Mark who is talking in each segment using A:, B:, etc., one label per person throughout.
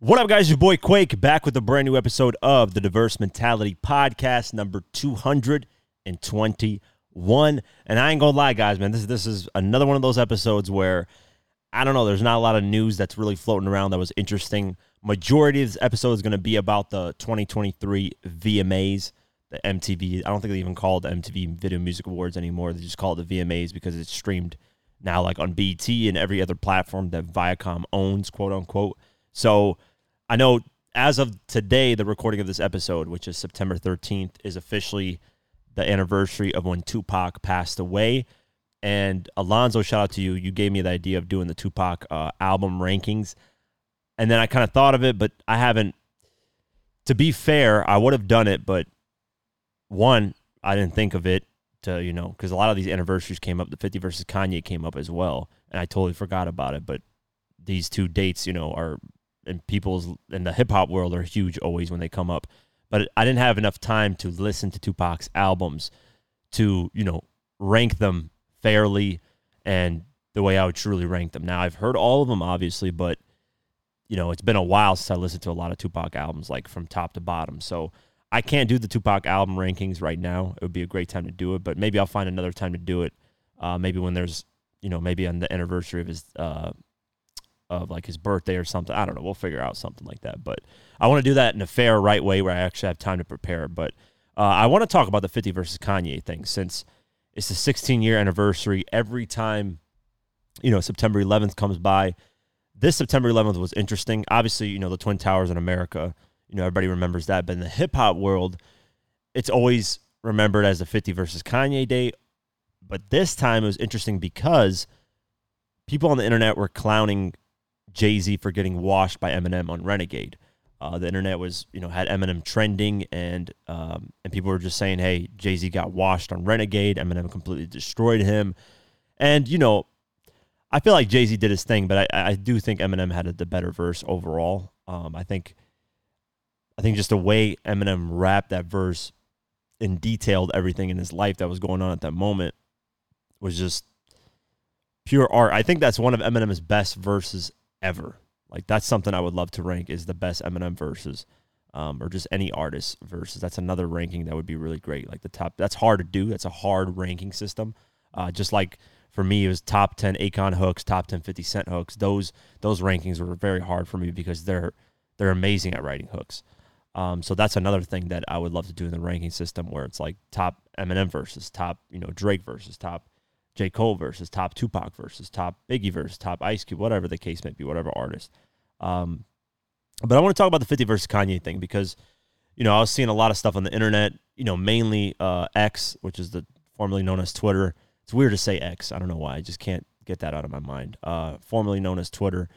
A: What up, guys? Your boy Quake back with a brand new episode of the Diverse Mentality Podcast, number 221. And I ain't gonna lie, guys, man, this, this is another one of those episodes where I don't know, there's not a lot of news that's really floating around that was interesting. Majority of this episode is gonna be about the 2023 VMAs, the MTV. I don't think they even call it the MTV Video Music Awards anymore. They just call it the VMAs because it's streamed now like on BT and every other platform that Viacom owns, quote unquote. So I know as of today, the recording of this episode, which is September 13th, is officially the anniversary of when Tupac passed away. And Alonzo, shout out to you. You gave me the idea of doing the Tupac uh, album rankings. And then I kind of thought of it, but I haven't. To be fair, I would have done it, but one, I didn't think of it to, you know, because a lot of these anniversaries came up. The 50 versus Kanye came up as well. And I totally forgot about it. But these two dates, you know, are and people's in the hip hop world are huge always when they come up. But I didn't have enough time to listen to Tupac's albums to, you know, rank them fairly and the way I would truly rank them. Now I've heard all of them obviously, but you know, it's been a while since I listened to a lot of Tupac albums like from top to bottom. So I can't do the Tupac album rankings right now. It would be a great time to do it, but maybe I'll find another time to do it. Uh, maybe when there's, you know, maybe on the anniversary of his uh, of like his birthday or something. I don't know. We'll figure out something like that. But I want to do that in a fair, right way where I actually have time to prepare. But uh, I want to talk about the 50 versus Kanye thing since it's the 16 year anniversary. Every time, you know, September 11th comes by, this September 11th was interesting. Obviously, you know, the Twin Towers in America, you know, everybody remembers that. But in the hip hop world, it's always remembered as the 50 versus Kanye day. But this time it was interesting because people on the internet were clowning Jay Z for getting washed by Eminem on Renegade. Uh, the internet was, you know, had Eminem trending, and um, and people were just saying, "Hey, Jay Z got washed on Renegade. Eminem completely destroyed him." And you know, I feel like Jay Z did his thing, but I, I do think Eminem had a, the better verse overall. Um, I think, I think just the way Eminem rapped that verse and detailed everything in his life that was going on at that moment was just pure art. I think that's one of Eminem's best verses ever. Like that's something I would love to rank is the best Eminem verses, um, or just any artist verses. That's another ranking that would be really great. Like the top. That's hard to do. That's a hard ranking system. Uh, just like for me, it was top ten Akon hooks, top 10 50 Cent hooks. Those those rankings were very hard for me because they're they're amazing at writing hooks. Um, so that's another thing that I would love to do in the ranking system where it's like top Eminem versus top, you know, Drake versus top J. Cole versus top Tupac versus top Biggie versus top Ice Cube, whatever the case may be, whatever artist. Um, but I want to talk about the 50 versus Kanye thing because, you know, I was seeing a lot of stuff on the internet, you know, mainly uh, X, which is the formerly known as Twitter. It's weird to say X. I don't know why. I just can't get that out of my mind. Uh, formerly known as Twitter.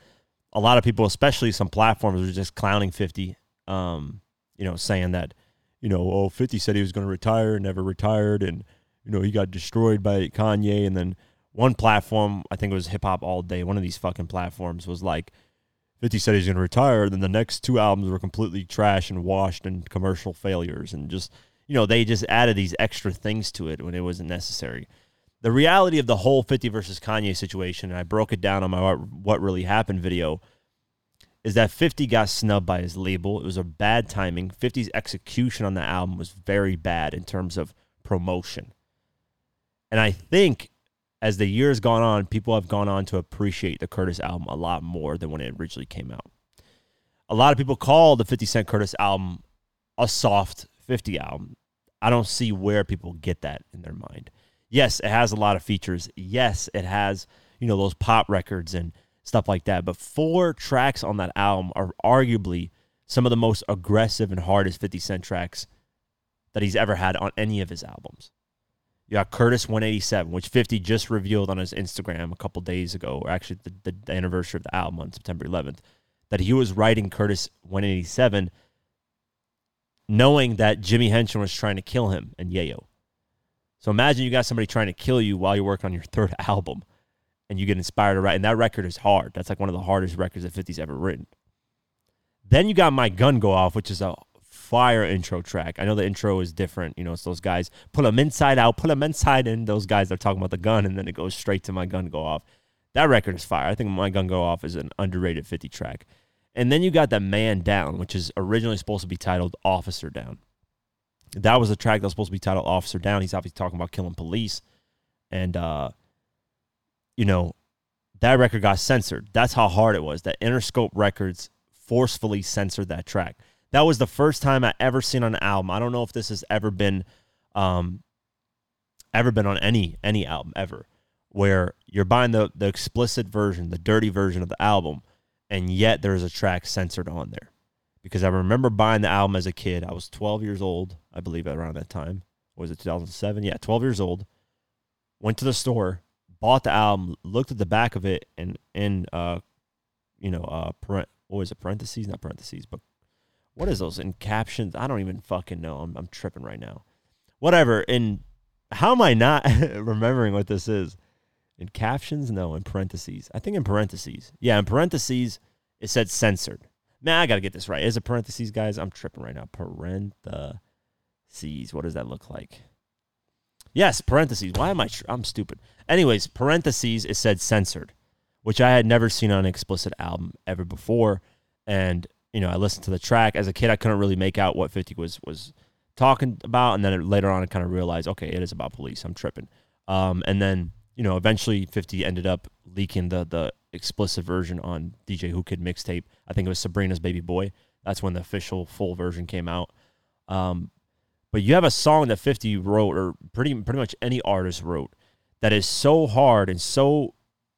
A: A lot of people, especially some platforms, are just clowning 50, um, you know, saying that, you know, oh, 50 said he was going to retire, never retired. And, you know, he got destroyed by Kanye. And then one platform, I think it was Hip Hop All Day, one of these fucking platforms was like, 50 said he's going to retire. Then the next two albums were completely trash and washed and commercial failures. And just, you know, they just added these extra things to it when it wasn't necessary. The reality of the whole 50 versus Kanye situation, and I broke it down on my What Really Happened video, is that 50 got snubbed by his label. It was a bad timing. 50's execution on the album was very bad in terms of promotion. And I think as the years gone on, people have gone on to appreciate the Curtis album a lot more than when it originally came out. A lot of people call the 50 Cent Curtis album a soft 50 album. I don't see where people get that in their mind. Yes, it has a lot of features. Yes, it has, you know, those pop records and stuff like that. But four tracks on that album are arguably some of the most aggressive and hardest 50 Cent tracks that he's ever had on any of his albums. You got Curtis 187, which 50 just revealed on his Instagram a couple days ago, or actually the, the anniversary of the album on September 11th, that he was writing Curtis 187 knowing that Jimmy Henchman was trying to kill him and Yayo. So imagine you got somebody trying to kill you while you're working on your third album and you get inspired to write. And that record is hard. That's like one of the hardest records that 50's ever written. Then you got My Gun Go Off, which is a fire intro track. I know the intro is different. You know, it's those guys pull them inside out, pull them inside in. Those guys are talking about the gun, and then it goes straight to my gun go off. That record is fire. I think my gun go off is an underrated 50 track. And then you got the Man Down, which is originally supposed to be titled Officer Down. That was a track that was supposed to be titled Officer Down. He's obviously talking about killing police. And, uh, you know, that record got censored. That's how hard it was. That Interscope Records forcefully censored that track. That was the first time I ever seen an album. I don't know if this has ever been, um, ever been on any any album ever, where you're buying the the explicit version, the dirty version of the album, and yet there's a track censored on there. Because I remember buying the album as a kid. I was 12 years old, I believe, around that time. Was it 2007? Yeah, 12 years old. Went to the store, bought the album, looked at the back of it, and in uh, you know, uh, parent, what was it? Parentheses, not parentheses, but what is those in captions? I don't even fucking know. I'm I'm tripping right now. Whatever. In how am I not remembering what this is? In captions? No, in parentheses. I think in parentheses. Yeah, in parentheses, it said censored. Man, I gotta get this right. Is it parentheses, guys? I'm tripping right now. Parentheses. What does that look like? Yes, parentheses. Why am I? Tr- I'm stupid. Anyways, parentheses. It said censored, which I had never seen on an explicit album ever before. And you know, I listened to the track as a kid. I couldn't really make out what 50 was was talking about, and then later on, I kind of realized, okay, it is about police. I'm tripping. Um, and then you know, eventually, 50 ended up leaking the the explicit version on DJ Whoo Kid mixtape. I think it was Sabrina's Baby Boy. That's when the official full version came out. Um, but you have a song that 50 wrote, or pretty pretty much any artist wrote, that is so hard and so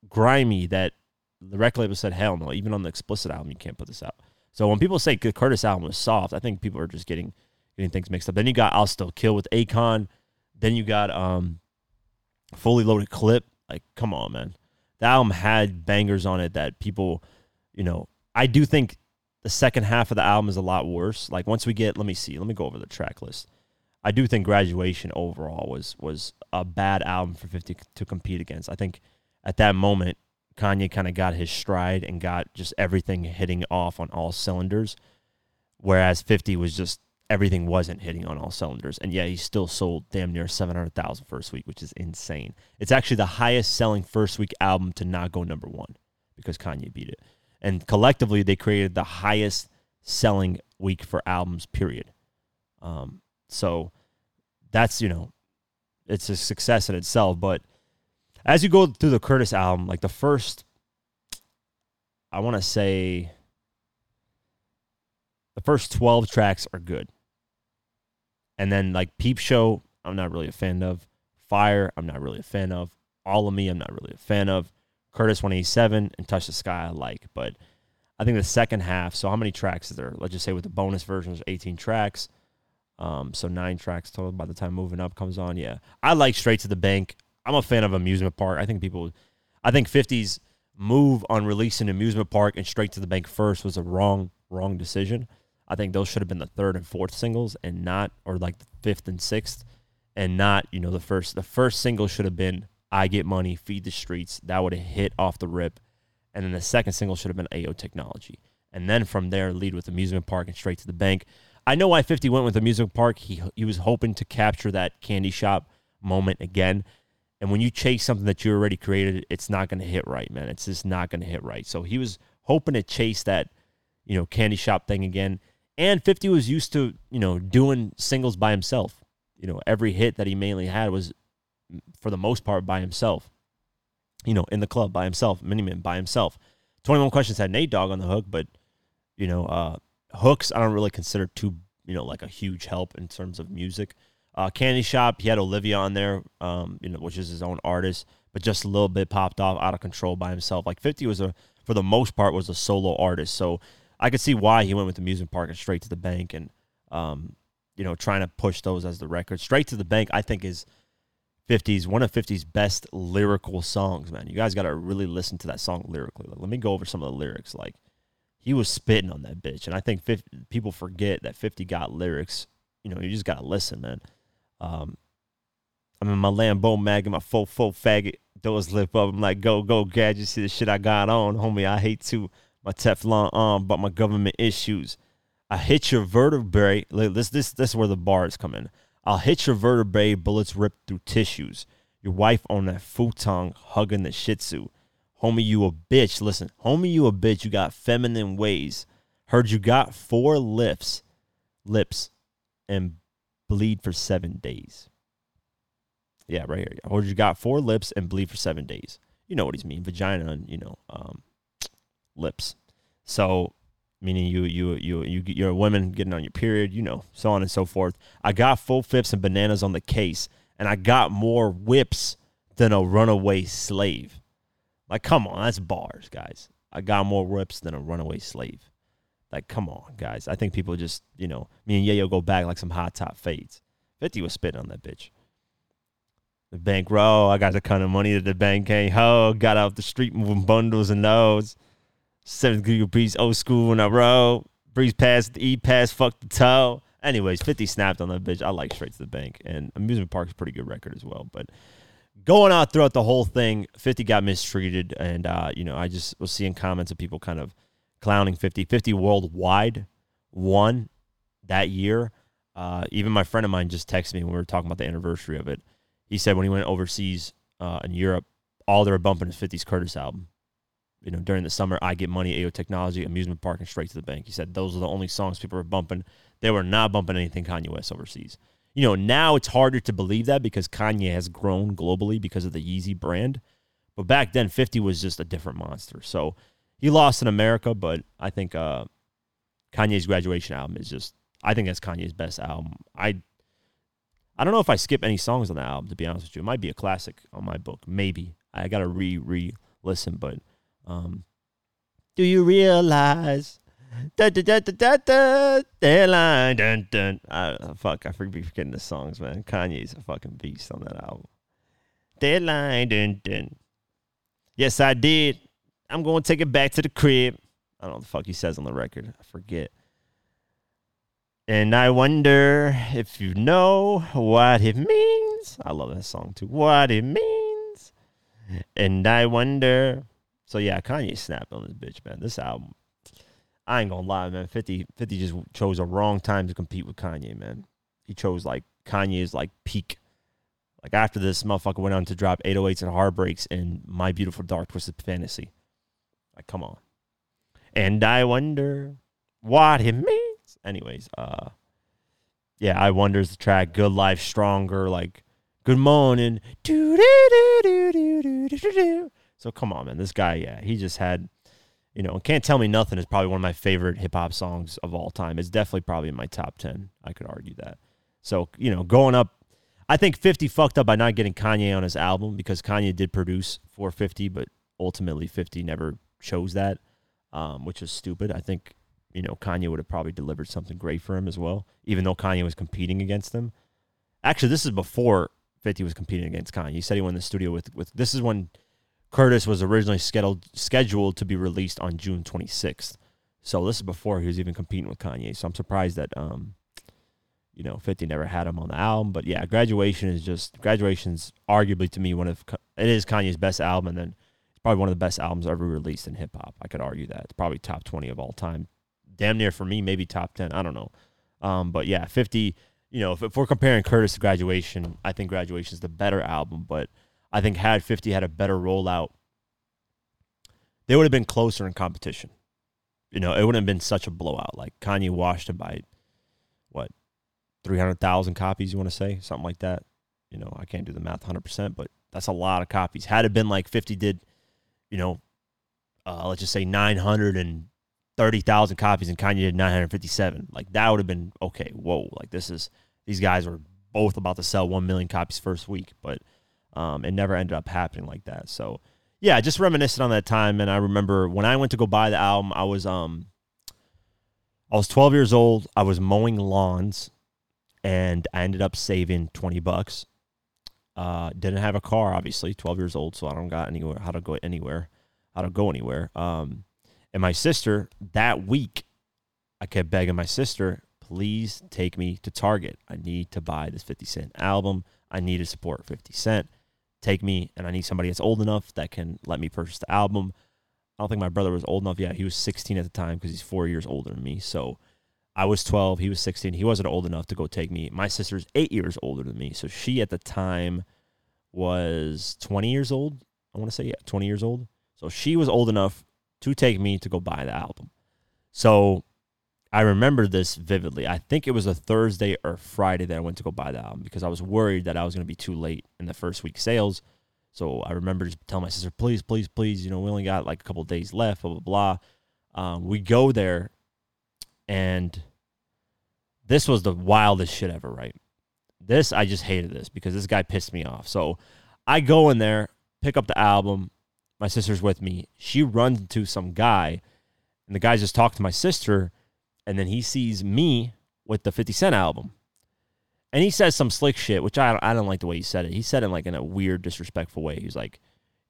A: grimy that the record label said, "Hell no!" Even on the explicit album, you can't put this out. So when people say the Curtis album was soft, I think people are just getting getting things mixed up. Then you got "I'll Still Kill" with Akon. Then you got um, "Fully Loaded Clip." Like, come on, man. The album had bangers on it that people, you know, I do think the second half of the album is a lot worse. Like once we get, let me see, let me go over the track list. I do think graduation overall was was a bad album for 50 to compete against. I think at that moment Kanye kind of got his stride and got just everything hitting off on all cylinders, whereas 50 was just everything wasn't hitting on all cylinders. And yeah, he still sold damn near 700,000 first week, which is insane. It's actually the highest selling first week album to not go number one because Kanye beat it. And collectively, they created the highest selling week for albums, period. Um, so that's, you know, it's a success in itself. But as you go through the Curtis album, like the first, I want to say, the first 12 tracks are good. And then like Peep Show, I'm not really a fan of. Fire, I'm not really a fan of. All of Me, I'm not really a fan of. Curtis 187 and Touch the Sky, I like. But I think the second half, so how many tracks is there? Let's just say with the bonus versions, 18 tracks. Um, so nine tracks total by the time moving up comes on. Yeah, I like Straight to the Bank. I'm a fan of amusement park. I think people, I think 50's move on releasing amusement park and Straight to the Bank first was a wrong wrong decision. I think those should have been the third and fourth singles and not or like the fifth and sixth and not, you know, the first the first single should have been I Get Money, Feed the Streets. That would have hit off the rip. And then the second single should have been Ayo Technology. And then from there lead with amusement park and straight to the bank. I know why 50 went with amusement park. He he was hoping to capture that candy shop moment again. And when you chase something that you already created, it's not going to hit right, man. It's just not going to hit right. So he was hoping to chase that, you know, candy shop thing again. And 50 was used to, you know, doing singles by himself. You know, every hit that he mainly had was, for the most part, by himself. You know, in the club by himself, Many Men by himself. 21 Questions had Nate Dogg on the hook, but, you know, uh, hooks I don't really consider too, you know, like a huge help in terms of music. Uh, Candy Shop, he had Olivia on there, um, you know, which is his own artist, but just a little bit popped off, out of control by himself. Like 50 was a, for the most part, was a solo artist. So I could see why he went with the music park and straight to the bank and, um, you know, trying to push those as the record. Straight to the bank, I think is 50's one of 50's best lyrical songs, man. You guys got to really listen to that song lyrically. Like, let me go over some of the lyrics. Like, he was spitting on that bitch. And I think 50, people forget that 50 got lyrics. You know, you just got to listen, man. Um, I'm in my Lambo mag and my faux faux faggot. Doors lift up. I'm like, go, go, gadget. See the shit I got on. Homie, I hate to my Teflon arm, but my government issues. I hit your vertebrae. This, this, this is where the bars come in. I'll hit your vertebrae, bullets ripped through tissues. Your wife on that futon hugging the shih tzu. Homie, you a bitch. Listen, homie, you a bitch. You got feminine ways. Heard you got four lips, lips, and bleed for seven days. Yeah, right here. Heard you got four lips and bleed for seven days. You know what he's mean. Vagina and, you know, um, lips. So meaning you you you you you're a woman getting on your period, you know, so on and so forth. I got full fifths and bananas on the case, and I got more whips than a runaway slave. Like, come on, that's bars, guys. I got more whips than a runaway slave. Like, come on, guys. I think people just, you know, me and Yayo go back like some hot top fades. 50 was spitting on that bitch. The bank roll, I got the kind of money that the bank can't hold. Got out the street moving bundles and those. Seventh Google breeze, old school when I roll. Breeze past the E pass, fuck the toe. Anyways, 50 snapped on that bitch. I like Straight to the Bank. And Amusement Park's a pretty good record as well. But going out throughout the whole thing, 50 got mistreated. And, uh, you know, I just was seeing comments of people kind of clowning 50. 50 worldwide won that year. Uh, even my friend of mine just texted me when we were talking about the anniversary of it. He said when he went overseas uh, in Europe, all they were bumping is 50's Curtis album you know, during the summer, I Get Money, Ayo Technology, Amusement Park, and Straight to the Bank. He said those are the only songs people were bumping. They were not bumping anything Kanye West overseas. You know, now it's harder to believe that because Kanye has grown globally because of the Yeezy brand. But back then, 50 was just a different monster. So he lost in America, but I think uh, Kanye's graduation album is just, I think that's Kanye's best album. I I don't know if I skip any songs on that album, to be honest with you. It might be a classic on my book. Maybe. I got to re re listen, but um, do you realize? Da, da, da, da, da, dun, dun. I, fuck, I forget be forgetting the songs, man. Kanye's a fucking beast on that album. Deadline, dun, dun. Yes, I did. I'm going to take it back to the crib. I don't know what the fuck he says on the record. I forget. And I wonder if you know what it means. I love that song too. What it means. And I wonder so yeah, Kanye snapped on this bitch, man. This album, I ain't gonna lie, man. 50, 50 just chose a wrong time to compete with Kanye, man. He chose like Kanye's like peak. Like after this, motherfucker went on to drop 808s and Heartbreaks and My Beautiful Dark Twisted Fantasy. Like, come on. And I wonder what it means. Anyways, uh, yeah, I wonder's the track. Good Life Stronger. Like, good morning. So come on, man. This guy, yeah, he just had, you know, Can't Tell Me Nothing is probably one of my favorite hip hop songs of all time. It's definitely probably in my top 10. I could argue that. So, you know, going up, I think 50 fucked up by not getting Kanye on his album because Kanye did produce 450, but ultimately 50 never chose that, um, which is stupid. I think, you know, Kanye would have probably delivered something great for him as well, even though Kanye was competing against him. Actually, this is before 50 was competing against Kanye. He said he went in the studio with, with this is when Curtis was originally scheduled scheduled to be released on June 26th. So this is before he was even competing with Kanye. So I'm surprised that um, you know, 50 never had him on the album. But yeah, graduation is just graduation's arguably to me one of it is Kanye's best album, and then probably one of the best albums ever released in hip hop. I could argue that it's probably top 20 of all time, damn near for me, maybe top 10. I don't know. Um, but yeah, 50. You know, if, if we're comparing Curtis to Graduation, I think Graduation is the better album, but I think had 50 had a better rollout, they would have been closer in competition. You know, it wouldn't have been such a blowout. Like Kanye washed him by what, 300,000 copies, you want to say? Something like that. You know, I can't do the math 100%, but that's a lot of copies. Had it been like 50 did, you know, uh, let's just say 930,000 copies and Kanye did 957, like that would have been okay. Whoa, like this is, these guys are both about to sell 1 million copies first week. But um, it never ended up happening like that. So yeah, just reminiscing on that time. And I remember when I went to go buy the album, I was um, I was 12 years old. I was mowing lawns, and I ended up saving 20 bucks. Uh, didn't have a car, obviously, 12 years old, so I don't got anywhere how to go anywhere, how to go anywhere. Um, and my sister that week, I kept begging my sister, please take me to Target. I need to buy this 50 Cent album. I need to support 50 Cent take me and I need somebody that's old enough that can let me purchase the album. I don't think my brother was old enough yet. He was 16 at the time because he's four years older than me. So I was 12. He was 16. He wasn't old enough to go take me. My sister's eight years older than me. So she at the time was 20 years old. I want to say, yeah, 20 years old. So she was old enough to take me to go buy the album. So I remember this vividly. I think it was a Thursday or Friday that I went to go buy the album because I was worried that I was going to be too late in the first week sales. So I remember just telling my sister, please, please, please, you know, we only got like a couple days left, blah, blah, blah. Um, we go there, and this was the wildest shit ever, right? This, I just hated this because this guy pissed me off. So I go in there, pick up the album. My sister's with me. She runs into some guy, and the guy just talked to my sister, and then he sees me with the 50 Cent album. And he says some slick shit, which I, I don't like the way he said it. He said it like in a weird, disrespectful way. He's like,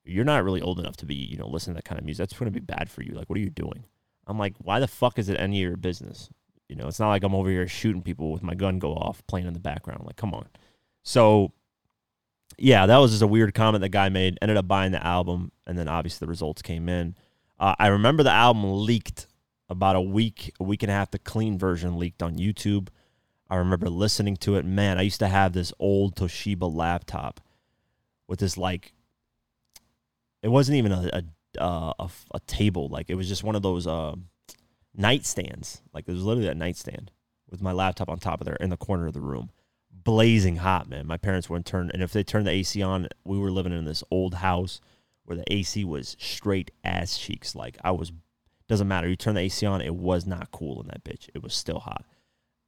A: You're not really old enough to be, you know, listening to that kind of music. That's going to be bad for you. Like, what are you doing? I'm like, Why the fuck is it any of your business? You know, it's not like I'm over here shooting people with my gun go off, playing in the background. Like, come on. So, yeah, that was just a weird comment the guy made. Ended up buying the album, and then obviously the results came in. Uh, I remember the album leaked about a week, a week and a half. The clean version leaked on YouTube. I remember listening to it. Man, I used to have this old Toshiba laptop with this like, it wasn't even a a, uh, a, a table. Like it was just one of those uh, nightstands. Like it was literally a nightstand with my laptop on top of there in the corner of the room, blazing hot. Man, my parents wouldn't turn, and if they turned the AC on, we were living in this old house where the AC was straight ass cheeks. Like I was, doesn't matter. You turn the AC on, it was not cool in that bitch. It was still hot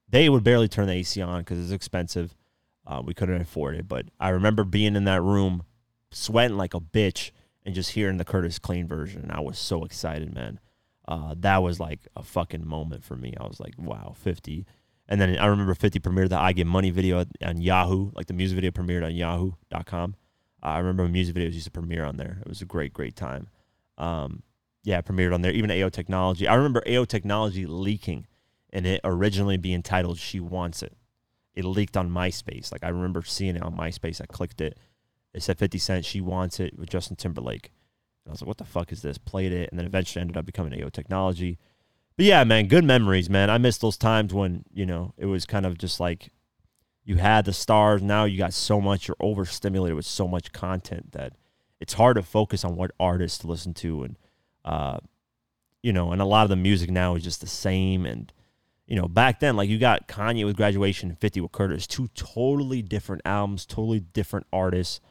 A: they would barely turn the AC on because it's expensive. Uh, we couldn't afford it. But I remember being in that room, sweating like a bitch, and just hearing the Curtis Clean version. I was so excited, man. Uh, that was like a fucking moment for me. I was like, wow, 50. And then I remember 50 premiered the I Get Money video on Yahoo. Like the music video premiered on yahoo.com. Uh, I remember music videos used to premiere on there. It was a great, great time. Um, yeah, premiered on there. Even Ayo Technology. I remember Ayo Technology leaking and it originally being titled She Wants It. It leaked on MySpace. Like I remember seeing it on MySpace. I clicked it. It said 50 Cent, She Wants It with Justin Timberlake. And I was like, what the fuck is this? Played it, and then eventually ended up becoming Ayo Technology. But yeah, man, good memories, man. I miss those times when, you know, it was kind of just like you had the stars. Now you got so much, you're overstimulated with so much content that it's hard to focus on what artists to listen to. And, uh, you know, and a lot of the music now is just the same. And, you know, back then, like you got Kanye with Graduation and 50 with Curtis, two totally different albums, totally different artists.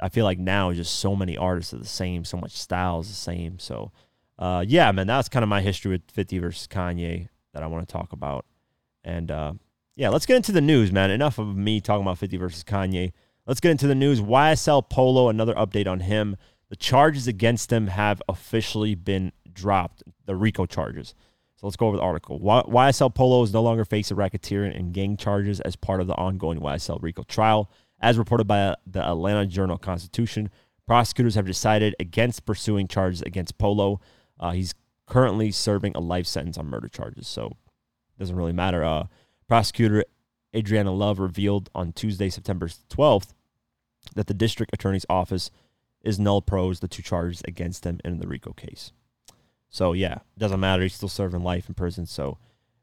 A: I feel like now just so many artists are the same, so much style is the same. So, uh, yeah, man, that's kind of my history with 50 versus Kanye that I want to talk about. And uh, yeah, let's get into the news, man. Enough of me talking about 50 versus Kanye. Let's get into the news. YSL Polo, another update on him. The charges against him have officially been dropped, the RICO charges. So let's go over the article. YSL Polo is no longer facing racketeering and gang charges as part of the ongoing YSL RICO trial. As reported by the Atlanta Journal Constitution, prosecutors have decided against pursuing charges against Polo. Uh, he's currently serving a life sentence on murder charges, so it doesn't really matter. Uh, prosecutor Adriana Love revealed on Tuesday, September 12th, that the district attorney's office is nolle pros the two charges against him in the RICO case. So yeah, doesn't matter. He's still serving life in prison. So,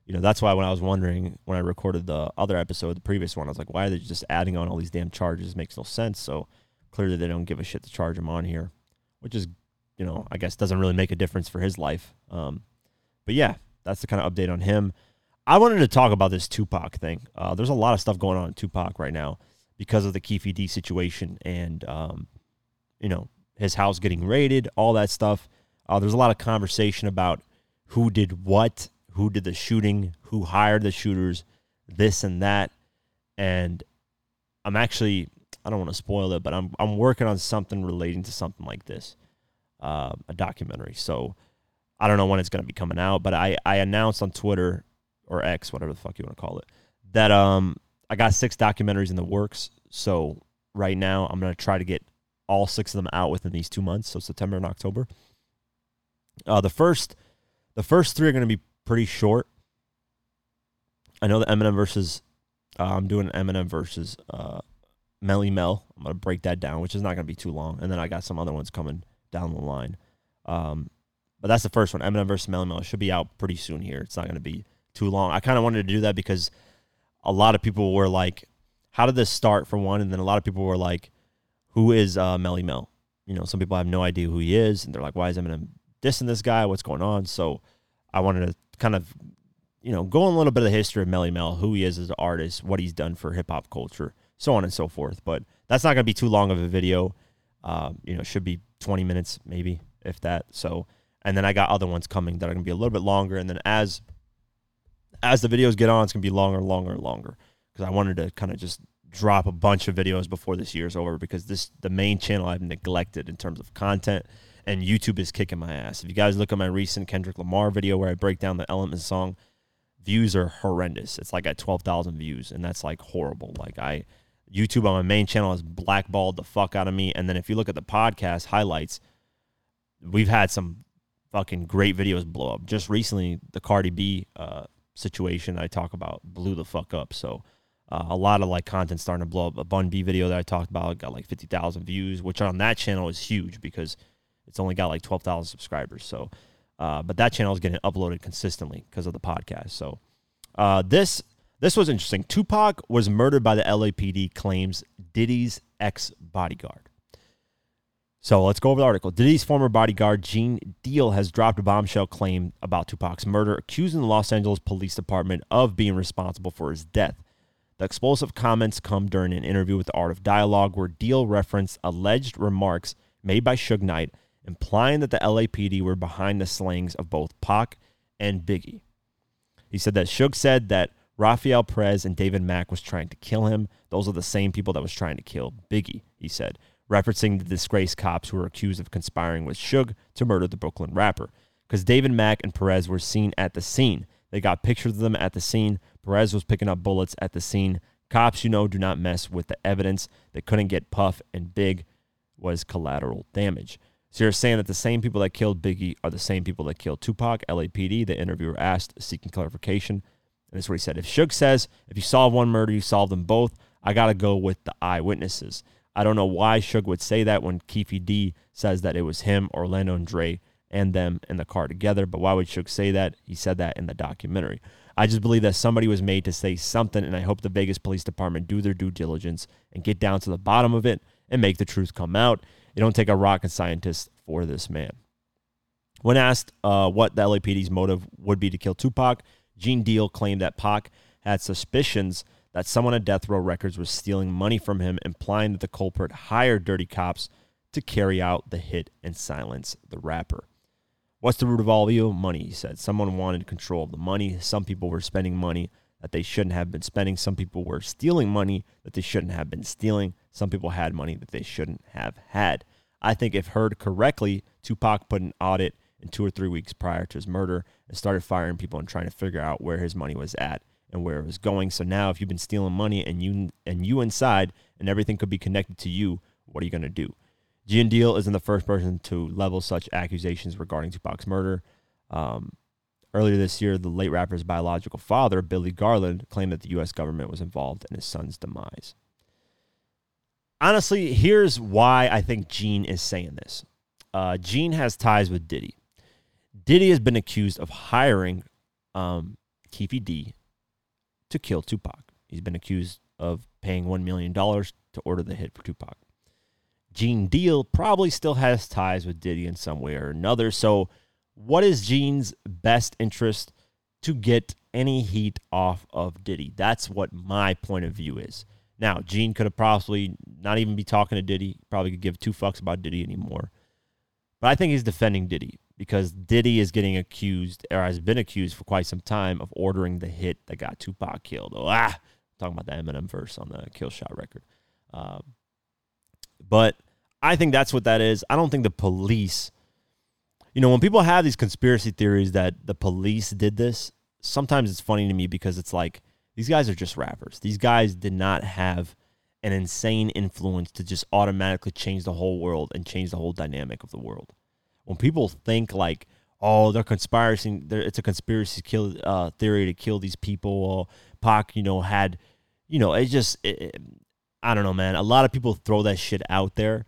A: you know, that's why when I was wondering when I recorded the other episode, the previous one, I was like, why are they just adding on all these damn charges? It makes no sense. So clearly they don't give a shit to charge him on here, which is, you know, I guess doesn't really make a difference for his life. Um, but yeah, that's the kind of update on him. I wanted to talk about this Tupac thing. Uh, there's a lot of stuff going on in Tupac right now because of the Keffe D situation and, um, you know, his house getting raided, all that stuff. Uh, there's a lot of conversation about who did what, who did the shooting, who hired the shooters, this and that. And I'm actually, I don't want to spoil it, but I'm I'm working on something relating to something like this, uh, a documentary. So I don't know when it's going to be coming out, but I I announced on Twitter or X, whatever the fuck you want to call it, that um I got six documentaries in the works. So right now I'm going to try to get all six of them out within these two months, so September and October. Uh, the first, the first three are going to be pretty short. I know the Eminem versus, uh, I'm doing Eminem versus uh, Melle Mel. I'm to break that down, which is not to be too long. And then I got some other ones coming down the line. Um, but that's the first one. Eminem versus Melle Mel It should be out pretty soon here. It's not to be too long. I kind of wanted to do that because a lot of people were like, how did this start for one? And then a lot of people were like, who is uh, Melle Mel? you know, some people have no idea who he is, and they're like, "Why is Eminem dissing this guy? What's going on?" So, I wanted to kind of, you know, go a little bit of the history of Melle Mel, who he is as an artist, what he's done for hip hop culture, so on and so forth. But that's not going to be too long of a video. Uh, you know, should be 20 minutes maybe, if that. So, and then I got other ones coming that are going to be a little bit longer. And then as as the videos get on, it's going to be longer, longer, longer because I wanted to kind of just drop a bunch of videos before this year's over because this the main channel I've neglected in terms of content and YouTube is kicking my ass. If you guys look at my recent Kendrick Lamar video where I break down the Element song, views are horrendous. It's like at 12,000 views and that's like horrible. Like I YouTube on my main channel has blackballed the fuck out of me and then if you look at the podcast highlights, we've had some fucking great videos blow up. Just recently the Cardi B uh, situation I talk about blew the fuck up. So uh, a lot of like content starting to blow up. A Bun B video that I talked about got like 50,000 views, which on that channel is huge because it's only got like 12,000 subscribers. So, uh, but that channel is getting uploaded consistently because of the podcast. So, uh, this this was interesting. Tupac was murdered by the LAPD, claims Diddy's ex bodyguard. So let's go over the article. Diddy's former bodyguard, Gene Deal, has dropped a bombshell claim about Tupac's murder, accusing the Los Angeles Police Department of being responsible for his death. The explosive comments come during an interview with the Art of Dialogue, where Deal referenced alleged remarks made by Suge Knight, implying that the LAPD were behind the slayings of both Pac and Biggie. He said that Suge said that Rafael Perez and David Mack was trying to kill him. Those are the same people that was trying to kill Biggie, he said, referencing the disgraced cops who were accused of conspiring with Suge to murder the Brooklyn rapper. Because David Mack and Perez were seen at the scene. They got pictures of them at the scene. Perez was picking up bullets at the scene. Cops, you know, do not mess with the evidence. They couldn't get Puff, and Big was collateral damage. So you're saying that the same people that killed Biggie are the same people that killed Tupac, LAPD. The interviewer asked, seeking clarification. And this is what he said. If Suge says, if you solve one murder, you solve them both, I got to go with the eyewitnesses. I don't know why Suge would say that when Keffe D says that it was him, Orlando, and Dre and them in the car together. But why would Suge say that? He said that in the documentary. I just believe that somebody was made to say something, and I hope the Vegas Police Department do their due diligence and get down to the bottom of it and make the truth come out. It don't take a rocket scientist for this man. When asked uh, what the LAPD's motive would be to kill Tupac, Gene Deal claimed that Pac had suspicions that someone at Death Row Records was stealing money from him, implying that the culprit hired dirty cops to carry out the hit and silence the rapper. What's the root of all evil? Money, he said. Someone wanted control of the money. Some people were spending money that they shouldn't have been spending. Some people were stealing money that they shouldn't have been stealing. Some people had money that they shouldn't have had. I think if heard correctly, Tupac put an audit in two or three weeks prior to his murder and started firing people and trying to figure out where his money was at and where it was going. So now if you've been stealing money and you and you inside and everything could be connected to you, what are you going to do? Gene Deal isn't the first person to level such accusations regarding Tupac's murder. Um, earlier this year, the late rapper's biological father, Billy Garland, claimed that the U.S. government was involved in his son's demise. Honestly, here's why I think Gene is saying this. Uh, Gene has ties with Diddy. Diddy has been accused of hiring um, D to kill Tupac. He's been accused of paying $1 million to order the hit for Tupac. Gene Deal probably still has ties with Diddy in some way or another. So, what is Gene's best interest to get any heat off of Diddy? That's what my point of view is. Now, Gene could have probably not even be talking to Diddy, probably could give two fucks about Diddy anymore. But I think he's defending Diddy because Diddy is getting accused or has been accused for quite some time of ordering the hit that got Tupac killed. Oh, ah, talking about the Eminem verse on the Kill Shot record. Um, but I think that's what that is. I don't think the police, you know, when people have these conspiracy theories that the police did this, sometimes it's funny to me because it's like these guys are just rappers. These guys did not have an insane influence to just automatically change the whole world and change the whole dynamic of the world. When people think like, oh, they're conspiring, they're, it's a conspiracy kill uh, theory to kill these people. Or Pac, you know, had, you know, it just, it, I don't know, man. A lot of people throw that shit out there.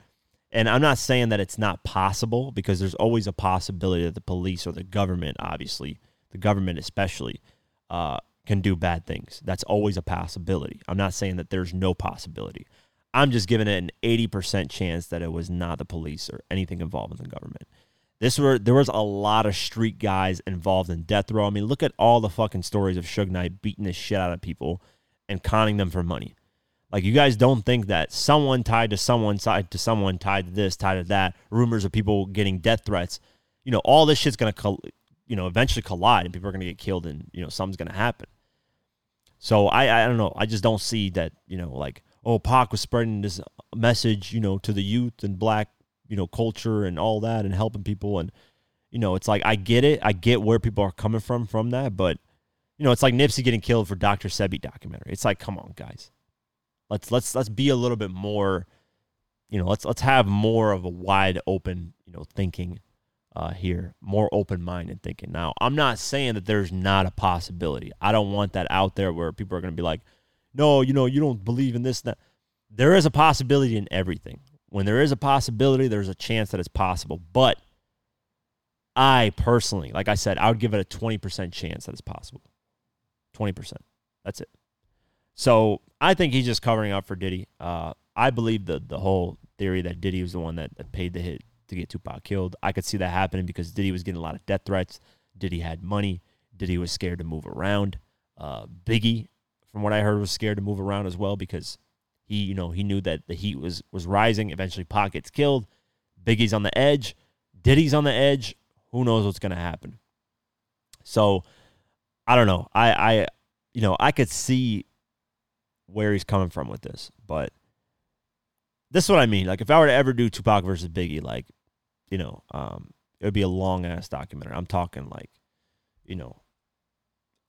A: And I'm not saying that it's not possible because there's always a possibility that the police or the government, obviously, the government especially, uh, can do bad things. That's always a possibility. I'm not saying that there's no possibility. I'm just giving it an 80% chance that it was not the police or anything involved with the government. This were there was a lot of street guys involved in death row. I mean, look at all the fucking stories of Suge Knight beating the shit out of people and conning them for money. Like you guys don't think that someone tied to someone tied to someone tied to this tied to that. Rumors of people getting death threats. You know, all this shit's gonna, you know, eventually collide, and people are gonna get killed, and you know, something's gonna happen. So I, I don't know. I just don't see that. You know, like oh, Pac was spreading this message, you know, to the youth and black you know culture and all that and helping people and you know it's like I get it I get where people are coming from from that but you know it's like Nipsey getting killed for Dr. Sebi documentary it's like come on guys let's let's let's be a little bit more you know let's let's have more of a wide open you know thinking uh, here more open minded thinking now I'm not saying that there's not a possibility I don't want that out there where people are going to be like no you know you don't believe in this that there is a possibility in everything when there is a possibility, there's a chance that it's possible. But I personally, like I said, I would give it a 20% chance that it's possible. 20%. That's it. So I think he's just covering up for Diddy. Uh, I believe the the whole theory that Diddy was the one that, paid the hit to get Tupac killed. I could see that happening because Diddy was getting a lot of death threats. Diddy had money. Diddy was scared to move around. Uh, Biggie, from what I heard, was scared to move around as well because he, you know, he knew that the heat was was rising. Eventually, Pac gets killed. Biggie's on the edge. Diddy's on the edge. Who knows what's to happen? So, I don't know. I, I, you know, I could see where he's coming from with this, but this is what I mean. Like, if I were to ever do Tupac versus Biggie, like, you know, um, it would be a long ass documentary. I'm talking like, you know,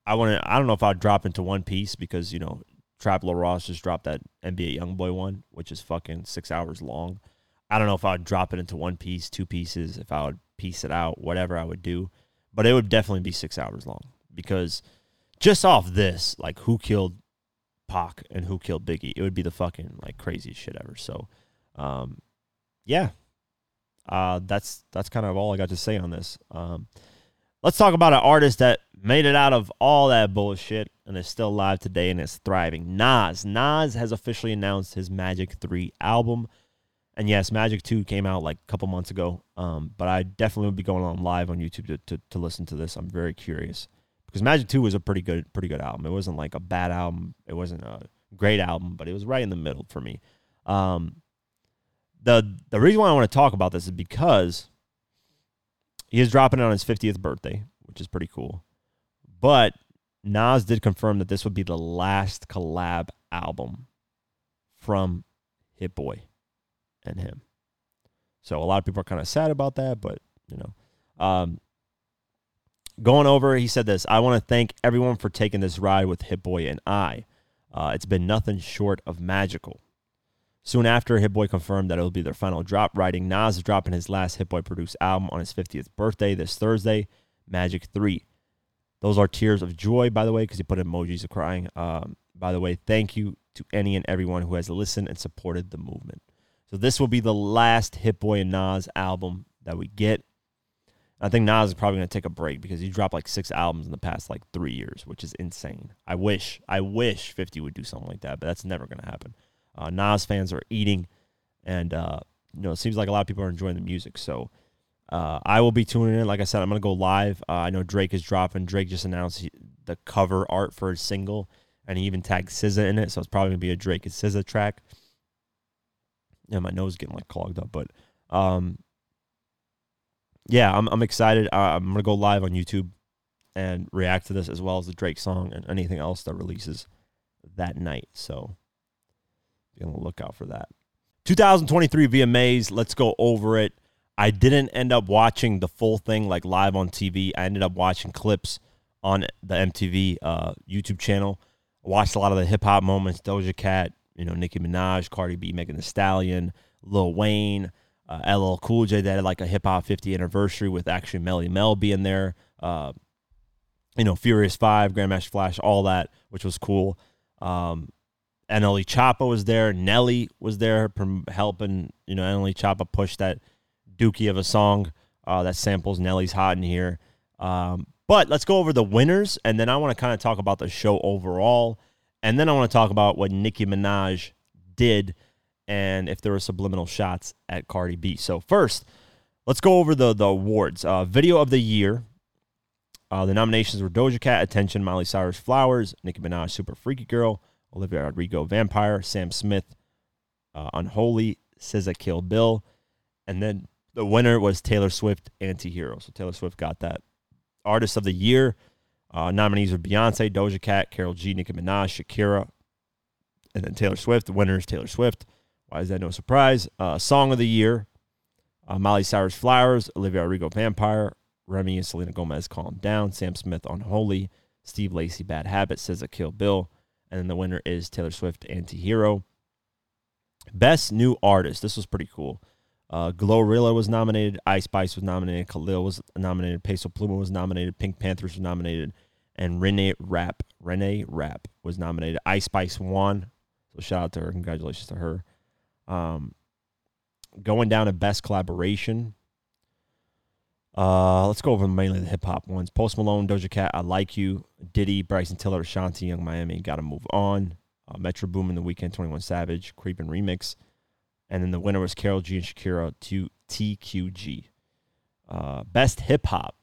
A: I want to. I don't know if I'd drop into one piece because you know Trap Lore Ross just dropped that NBA YoungBoy one, which is fucking six hours long. I don't know if I would drop it into one piece, two pieces, if I would piece it out, whatever I would do. But it would definitely be six hours long because just off this, like who killed Pac and who killed Biggie, it would be the fucking like craziest shit ever. So, um, yeah, uh, that's that's kind of all I got to say on this. Um, let's talk about an artist that made it out of all that bullshit and is still alive today and is thriving. Nas. Nas has officially announced his Magic 3 album. And yes, Magic 2 came out like a couple months ago. Um, but I definitely would be going on live on YouTube to, to, to listen to this. I'm very curious. Because Magic 2 was a pretty good pretty good album. It wasn't like a bad album. It wasn't a great album, but it was right in the middle for me. Um, the the reason why I want to talk about this is because he is dropping it on his 50th birthday, which is pretty cool. But Nas did confirm that this would be the last collab album from Hit Boy and him. So a lot of people are kind of sad about that, but you know, um, going over, he said this: I want to thank everyone for taking this ride with Hit Boy and I. Uh, it's been nothing short of magical. Soon after, Hit Boy confirmed that it will be their final drop, writing Nas is dropping his last Hit Boy produced album on his 50th birthday this Thursday, Magic 3. Those are tears of joy, by the way, because he put emojis of crying. Um, by the way, thank you to any and everyone who has listened and supported the movement. So this will be the last Hit Boy and Nas album that we get. I think Nas is probably going to take a break because he dropped like six albums in the past like three years, which is insane. I wish, I wish 50 would do something like that, but that's never going to happen. Uh, Nas fans are eating, and uh, you know it seems like a lot of people are enjoying the music. So uh, I will be tuning in. Like I said, I'm gonna go live. Uh, I know Drake is dropping. Drake just announced he, the cover art for his single, and he even tagged SZA in it. So it's probably gonna be a Drake and SZA track. Yeah, my nose is getting like clogged up, but um, yeah, I'm I'm excited. Uh, I'm gonna go live on YouTube and react to this as well as the Drake song and anything else that releases that night. So be on the lookout for that. 2023 VMAs. Let's go over it. I didn't end up watching the full thing like live on TV. I ended up watching clips on the MTV uh, YouTube channel. I watched a lot of the hip hop moments. Doja Cat, you know, Nicki Minaj, Cardi B, Megan Thee Stallion, Lil Wayne, uh, LL Cool J. That had like a hip hop 50 anniversary with actually Melle Mel being there. Uh, you know, Furious Five, Grandmaster Flash, all that, which was cool. Um, NLE Choppa was there. Nelly was there helping, you know, NLE Choppa push that dookie of a song uh, that samples Nelly's Hot in Here. Um, but let's go over the winners, and then I want to kind of talk about the show overall. And then I want to talk about what Nicki Minaj did and if there were subliminal shots at Cardi B. So first, let's go over the the awards. Uh, Video of the year. Uh, the nominations were Doja Cat, Attention, Miley Cyrus, Flowers, Nicki Minaj, Super Freaky Girl, Olivia Rodrigo, Vampire, Sam Smith, uh, Unholy, SZA, Kill Bill, and then the winner was Taylor Swift, Anti-Hero. So Taylor Swift got that. Artist of the Year uh, nominees were Beyonce, Doja Cat, Karol G, Nicki Minaj, Shakira, and then Taylor Swift. The winner is Taylor Swift. Why is that no surprise? Uh, Song of the Year, uh, Miley Cyrus, Flowers, Olivia Rodrigo, Vampire, Rema and Selena Gomez, Calm Down, Sam Smith, Unholy, Steve Lacy, Bad Habits, SZA Kill Bill, and then the winner is Taylor Swift, Anti-Hero. Best New Artist. This was pretty cool. Uh, Glorilla was nominated. Ice Spice was nominated. Khalil was nominated. Peso Pluma was nominated. PinkPantheress was nominated. And Renee Rapp. Renee Rapp was nominated. Ice Spice won. So shout out to her. Congratulations to her. Um, going down to best collaboration. Uh, let's go over mainly the hip hop ones. Post Malone, Doja Cat, I Like You, Diddy, Bryson Tiller, Ashanti, Young Miami, Gotta Move On, uh, Metro Boomin, The Weeknd, 21 Savage, Creepin' Remix, and then the winner was Karol G and Shakira to TQG. Uh, best hip hop,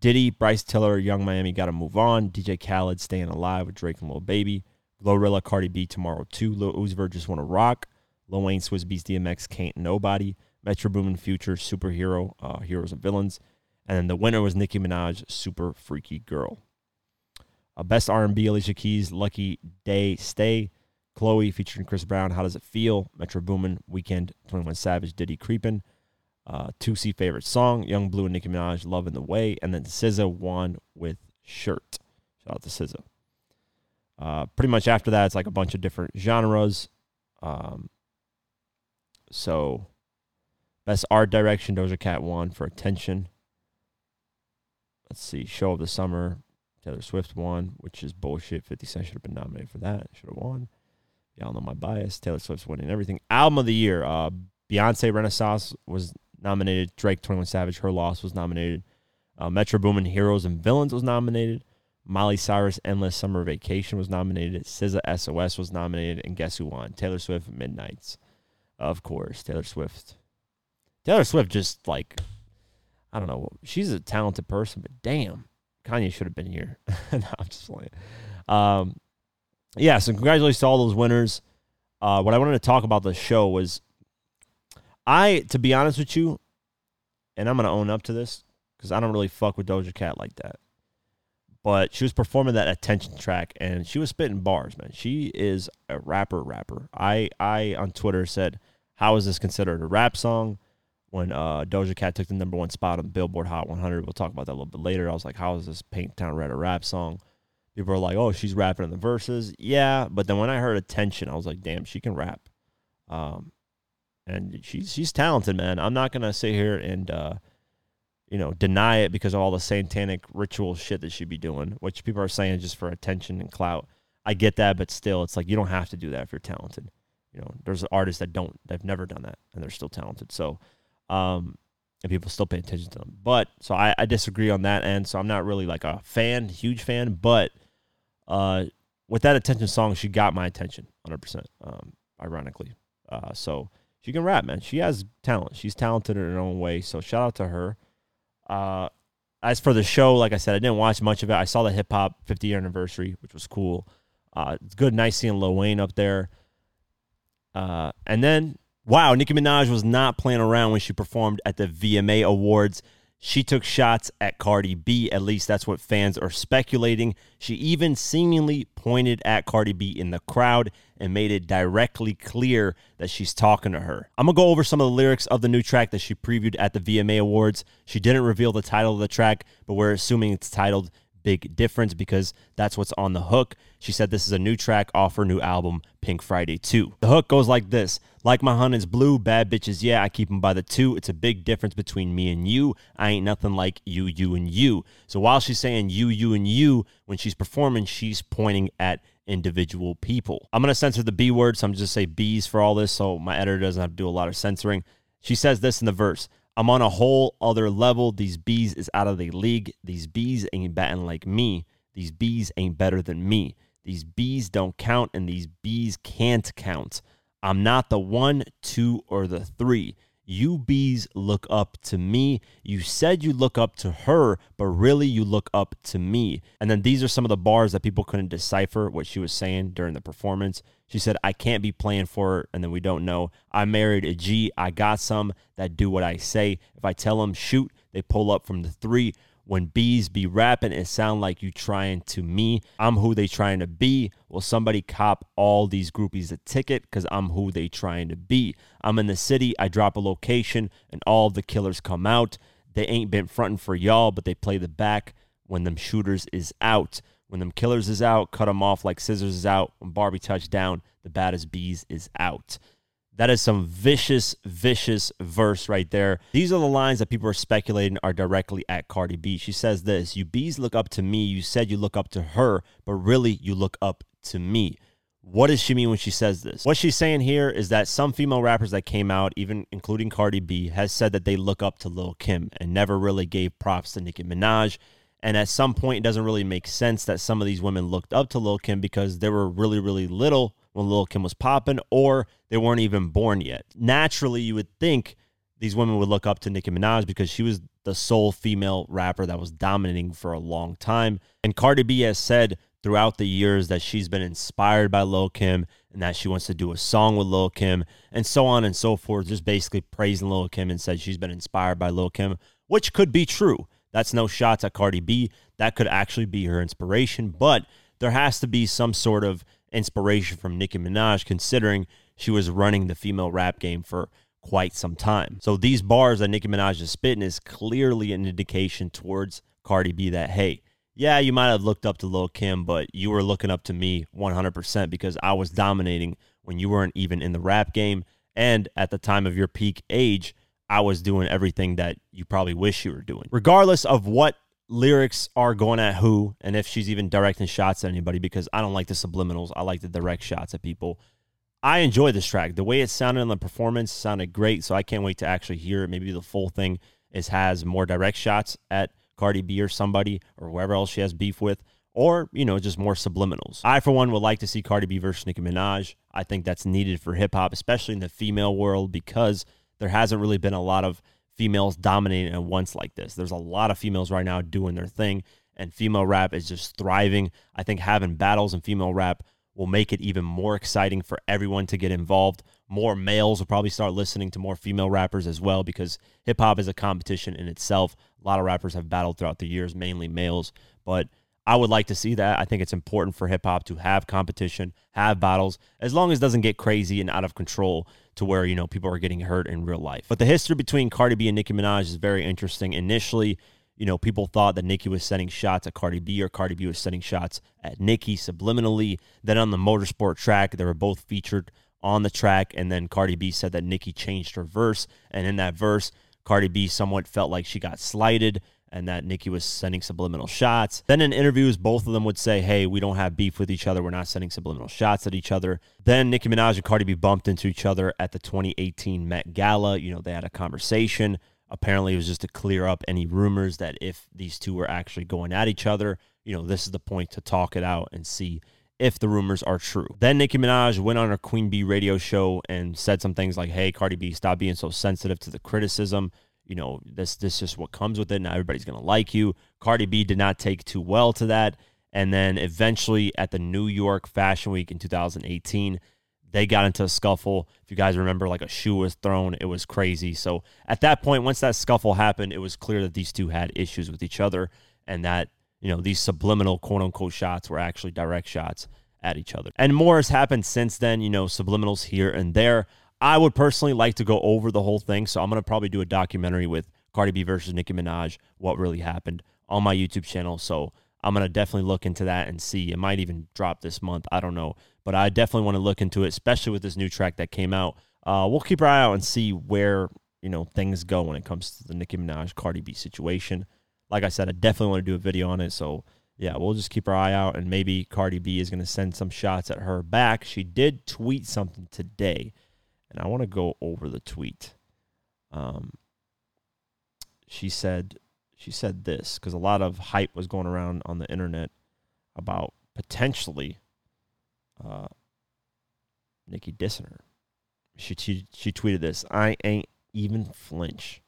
A: Diddy, Bryce Tiller, Young Miami, Gotta Move On, DJ Khaled, Staying Alive with Drake and Lil Baby, Glorilla, Cardi B, Tomorrow 2, Lil Uzi Vert, Just Wanna Rock, Lil Wayne, Swizz Beatz, DMX, Can't Nobody, Metro Boomin, Future, Superhero, uh, Heroes and Villains, and then the winner was Nicki Minaj, Super Freaky Girl. Uh, best R&B, Alicia Keys, Lucky Day, Stay, Chloe featuring Chris Brown, How Does It Feel, Metro Boomin, Weeknd, 21 Savage, Diddy Creepin', uh, Toosii favorite song, Yung Bleu and Nicki Minaj, Love in the Way, and then SZA won with Shirt. Shout out to SZA. Uh, pretty much after that, it's like a bunch of different genres. Um, so Best art direction, Doja Cat won for Attention. Let's see, Show of the Summer, Taylor Swift won, which is bullshit. 50 Cent should have been nominated for that. Should have won. Y'all know my bias. Taylor Swift's winning everything. Album of the Year, uh, Beyonce Renaissance was nominated. Drake 21 Savage, Her Loss was nominated. Uh, Metro Boomin, Heroes and Villains was nominated. Miley Cyrus, Endless Summer Vacation was nominated. SZA, SOS was nominated. And guess who won? Taylor Swift, Midnights. Of course, Taylor Swift Taylor Swift just like I don't know. She's a talented person, but damn, Kanye should have been here. no, I'm just playing. Um, yeah. So congratulations to all those winners. Uh, what I wanted to talk about the show was, I to be honest with you, and I'm gonna own up to this because I don't really fuck with Doja Cat like that. But she was performing that attention track and she was spitting bars, man. She is a rapper, rapper. I I on Twitter said, "How is this considered a rap song?" when uh, Doja Cat took the number one spot on Billboard Hot 100. We'll talk about that a little bit later. I was like, how is this Paint Town Red a rap song? People are like, oh, she's rapping in the verses. Yeah, but then when I heard Attention, I was like, damn, she can rap. Um, and she's she's talented, man. I'm not gonna sit here and uh, you know deny it because of all the satanic ritual shit that she'd be doing, which people are saying just for attention and clout. I get that, but still, it's like you don't have to do that if you're talented. You know, there's artists that don't, they've never done that, and they're still talented. So um, and people still pay attention to them. But so I, I disagree on that end. So I'm not really like a fan, huge fan. But uh, with that attention song, she got my attention 100%. Um, ironically, uh, so she can rap, man. She has talent. She's talented in her own way. So shout out to her. Uh, as for the show, like I said, I didn't watch much of it. I saw the hip hop 50 year anniversary, which was cool. Uh, it's good, nice seeing Lil Wayne up there. Uh, and then Wow, Nicki Minaj was not playing around when she performed at the VMA Awards. She took shots at Cardi B, at least that's what fans are speculating. She even seemingly pointed at Cardi B in the crowd and made it directly clear that she's talking to her. I'm gonna go over some of the lyrics of the new track that she previewed at the VMA Awards. She didn't reveal the title of the track, but we're assuming it's titled big difference because that's what's on the hook. She said this is a new track off her new album, Pink Friday 2. The hook goes like this Like my hunters blue, bad bitches, yeah, I keep them by the two. It's a big difference between me and you. I ain't nothing like you, you, and you. So while she's saying you, you, and you, when she's performing, she's pointing at individual people. I'm going to censor the B word, so I'm just say B's for all this so my editor doesn't have to do a lot of censoring. She says this in the verse I'm on a whole other level. These bees is out of the league. These bees ain't batting like me. These bees ain't better than me. These bees don't count and these bees can't count. I'm not the one, two, or the three. You bees look up to me. You said you look up to her, but really you look up to me. And then these are some of the bars that people couldn't decipher what she was saying during the performance. She said, I can't be playing for her. And then we don't know. I married a G. I got some that do what I say. If I tell them shoot, they pull up from the three. When bees be rapping, it sound like you trying to me. I'm who they trying to be. Will somebody cop all these groupies a ticket? Cause I'm who they trying to be. I'm in the city. I drop a location, and all the killers come out. They ain't been fronting for y'all, but they play the back when them shooters is out. When them killers is out, cut them off like scissors is out. When Barbie touchdown, the baddest bees is out. That is some vicious, vicious verse right there. These are the lines that people are speculating are directly at Cardi B. She says this You bees look up to me. You said you look up to her, but really you look up to me. What does she mean when she says this? What she's saying here is that some female rappers that came out, even including Cardi B, has said that they look up to Lil Kim and never really gave props to Nicki Minaj. And at some point, it doesn't really make sense that some of these women looked up to Lil Kim because they were really, really little when Lil Kim was popping, or they weren't even born yet. Naturally, you would think these women would look up to Nicki Minaj because she was the sole female rapper that was dominating for a long time. And Cardi B has said throughout the years that she's been inspired by Lil Kim and that she wants to do a song with Lil Kim and so on and so forth, just basically praising Lil Kim and said she's been inspired by Lil Kim, which could be true. That's no shots at Cardi B. That could actually be her inspiration, but there has to be some sort of inspiration from Nicki Minaj, considering she was running the female rap game for quite some time. So these bars that Nicki Minaj is spitting is clearly an indication towards Cardi B that, hey, yeah, you might have looked up to Lil Kim, but you were looking up to me 100% because I was dominating when you weren't even in the rap game. And at the time of your peak age, I was doing everything that you probably wish you were doing. Regardless of what lyrics are going at who and if she's even directing shots at anybody because I don't like the subliminals. I like the direct shots at people. I enjoy this track. The way it sounded in the performance sounded great, so I can't wait to actually hear it. Maybe the full thing is has more direct shots at Cardi B or somebody or whoever else she has beef with, or you know just more subliminals. I for one would like to see Cardi B versus Nicki Minaj. I think that's needed for hip hop, especially in the female world, because there hasn't really been a lot of females dominating at once like this. There's a lot of females right now doing their thing, and female rap is just thriving. I think having battles in female rap will make it even more exciting for everyone to get involved. More males will probably start listening to more female rappers as well because hip hop is a competition in itself. A lot of rappers have battled throughout the years, mainly males, but I would like to see that. I think it's important for hip hop to have competition, have battles, as long as it doesn't get crazy and out of control to where, you know, people are getting hurt in real life. But the history between Cardi B and Nicki Minaj is very interesting. Initially, you know, people thought that Nicki was sending shots at Cardi B or Cardi B was sending shots at Nicki subliminally. Then on the motorsport track, they were both featured on the track. And then Cardi B said that Nicki changed her verse. And in that verse, Cardi B somewhat felt like she got slighted and that Nicki was sending subliminal shots. Then in interviews, both of them would say, hey, we don't have beef with each other. We're not sending subliminal shots at each other. Then Nicki Minaj and Cardi B bumped into each other at the 2018 Met Gala. You know, they had a conversation. Apparently, it was just to clear up any rumors that if these two were actually going at each other, you know, this is the point to talk it out and see if the rumors are true. Then Nicki Minaj went on her Queen Bee radio show and said some things like, hey, Cardi B, stop being so sensitive to the criticism you know, this this is what comes with it. Now everybody's gonna like you. Cardi B did not take too well to that. And then eventually at the New York Fashion Week in 2018, they got into a scuffle. If you guys remember, like a shoe was thrown, it was crazy. So at that point, once that scuffle happened, it was clear that these two had issues with each other and that, you know, these subliminal quote unquote shots were actually direct shots at each other. And more has happened since then, you know, subliminals here and there. I would personally like to go over the whole thing. So I'm to probably do a documentary with Cardi B versus Nicki Minaj, what really happened on my YouTube channel. So I'm to definitely look into that and see. It might even drop this month. I don't know. But I definitely want to look into it, especially with this new track that came out. Uh, we'll keep our eye out and see where, you know, things go when it comes to the Nicki Minaj Cardi B situation. Like I said, I definitely want to do a video on it. So yeah, we'll just keep our eye out and maybe Cardi B is to send some shots at her back. She did tweet something today and I want to go over the tweet. Um, she said she said this because a lot of hype was going around on the internet about potentially uh, Nicki dissing her. she, she she tweeted this. I ain't even flinch.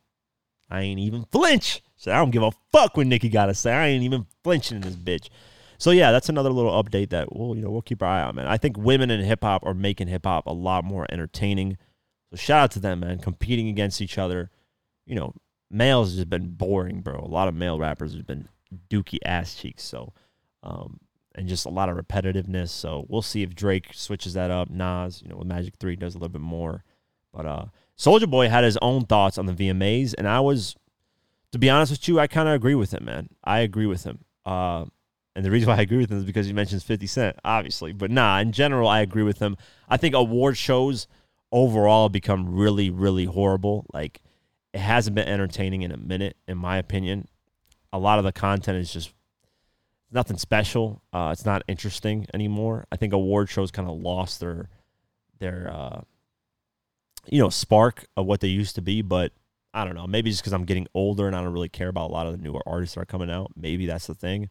A: I ain't even flinch. So I don't give a fuck what Nicki got to say. I ain't even flinching in this bitch. So yeah, that's another little update that we'll you know we'll keep our eye on, man. I think women in hip hop are making hip hop a lot more entertaining. So shout out to them, man. Competing against each other, you know, males has been boring, bro. A lot of male rappers have been dookie ass cheeks. So, um, and just a lot of repetitiveness. So we'll see if Drake switches that up. Nas, you know, with Magic Three does a little bit more. But uh, Soulja Boy had his own thoughts on the VMAs, and I was, to be honest with you, I kind of agree with him, man. I agree with him. Uh, and the reason why I agree with him is because he mentions 50 Cent, obviously. But nah, in general, I agree with him. I think award shows overall become really, really horrible. Like, it hasn't been entertaining in a minute, in my opinion. A lot of the content is just nothing special. Uh, it's not interesting anymore. I think award shows kind of lost their their uh, you know spark of what they used to be. But I don't know. Maybe just because I'm getting older and I don't really care about a lot of the newer artists that are coming out. Maybe that's the thing.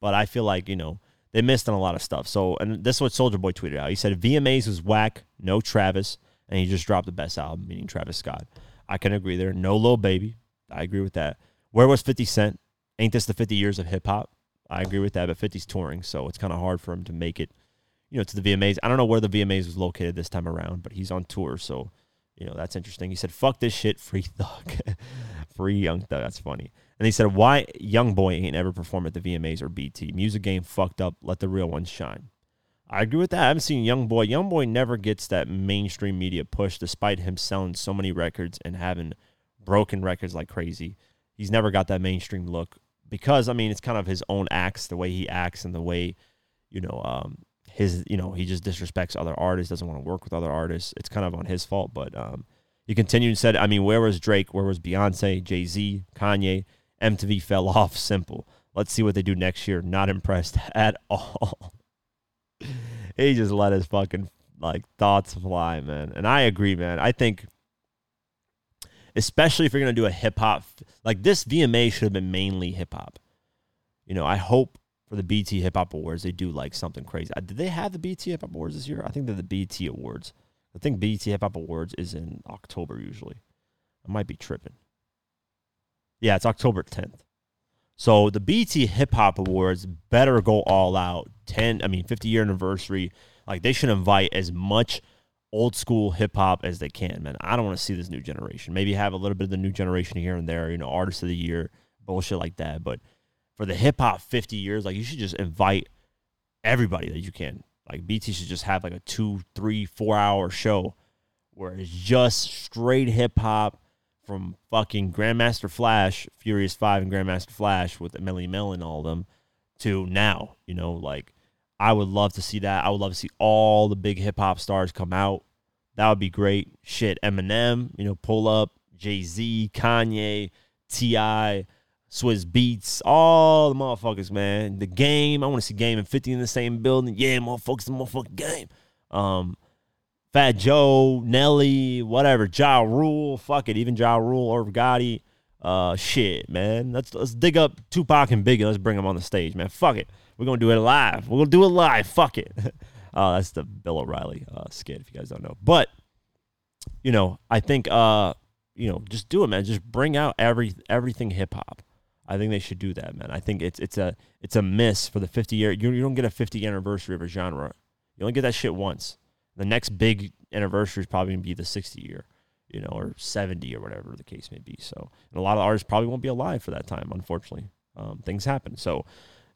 A: But I feel like you know they missed on a lot of stuff. So and this is what Soulja Boy tweeted out. He said VMAs was whack, no Travis, and he just dropped the best album, meaning Travis Scott. I can agree there. No Lil Baby. I agree with that. Where was 50 Cent? Ain't this the 50 years of hip hop? I agree with that, but 50's touring, so it's kind of hard for him to make it, you know, to the VMAs. I don't know where the VMAs was located this time around, but he's on tour, so you know that's interesting. He said, "Fuck this shit, free thug, free young thug." That's funny. And he said, "Why young boy ain't ever perform at the VMAs or BET? Music game fucked up. Let the real ones shine." I agree with that. I haven't seen Young Boy. Young Boy never gets that mainstream media push, despite him selling so many records and having broken records like crazy. He's never got that mainstream look because I mean it's kind of his own acts, the way he acts and the way, you know, um, his you know he just disrespects other artists, doesn't want to work with other artists. It's kind of on his fault. But um, he continued and said, I mean, where was Drake? Where was Beyonce, Jay Z, Kanye? MTV fell off. Simple. Let's see what they do next year. Not impressed at all. he just let his fucking like thoughts fly, man. And I agree, man. I think especially if you're gonna do a hip hop like this VMA should have been mainly hip hop. You know, I hope for the BET Hip Hop Awards they do like something crazy. Uh, did they have the BET Hip Hop Awards this year? I think they're the BET Awards. I think BET Hip Hop Awards is in October usually. I might be tripping. Yeah, it's October 10th. So the BET Hip Hop Awards better go all out. 10, I mean, 50 year anniversary. Like they should invite as much old school hip hop as they can, man. I don't want to see this new generation. Maybe have a little bit of the new generation here and there, you know, artist of the year, bullshit like that. But for the hip hop 50 years, like you should just invite everybody that you can. Like BET should just have like a two, three, four hour show where it's just straight hip hop from fucking Grandmaster Flash, Furious Five, and Grandmaster Flash with Melle Mel and all of them to now. You know, like I would love to see that. I would love to see all the big hip hop stars come out. That would be great. Shit, Eminem, you know, pull up, Jay Z, Kanye, T.I., Swizz Beatz, all the motherfuckers, man. The game. I want to see Game and 50 in the same building. Yeah, motherfuckers, the motherfucking game. Um, Fat Joe, Nelly, whatever, Ja Rule, fuck it, even Ja Rule or Gotti. Uh, shit, man. Let's let's dig up Tupac and Biggie. Let's bring them on the stage, man. Fuck it. We're gonna do it live. We're gonna do it live. Fuck it. uh, that's the Bill O'Reilly uh, skit, if you guys don't know. But you know, I think uh, you know, just do it, man. Just bring out every everything hip hop. I think they should do that, man. I think it's it's a it's a miss for the 50 year. You, you don't get a 50 anniversary of a genre. You only get that shit once. The next big anniversary is probably gonna be the 60 year, you know, or 70 or whatever the case may be. So, and a lot of artists probably won't be alive for that time. Unfortunately, um, things happen. So,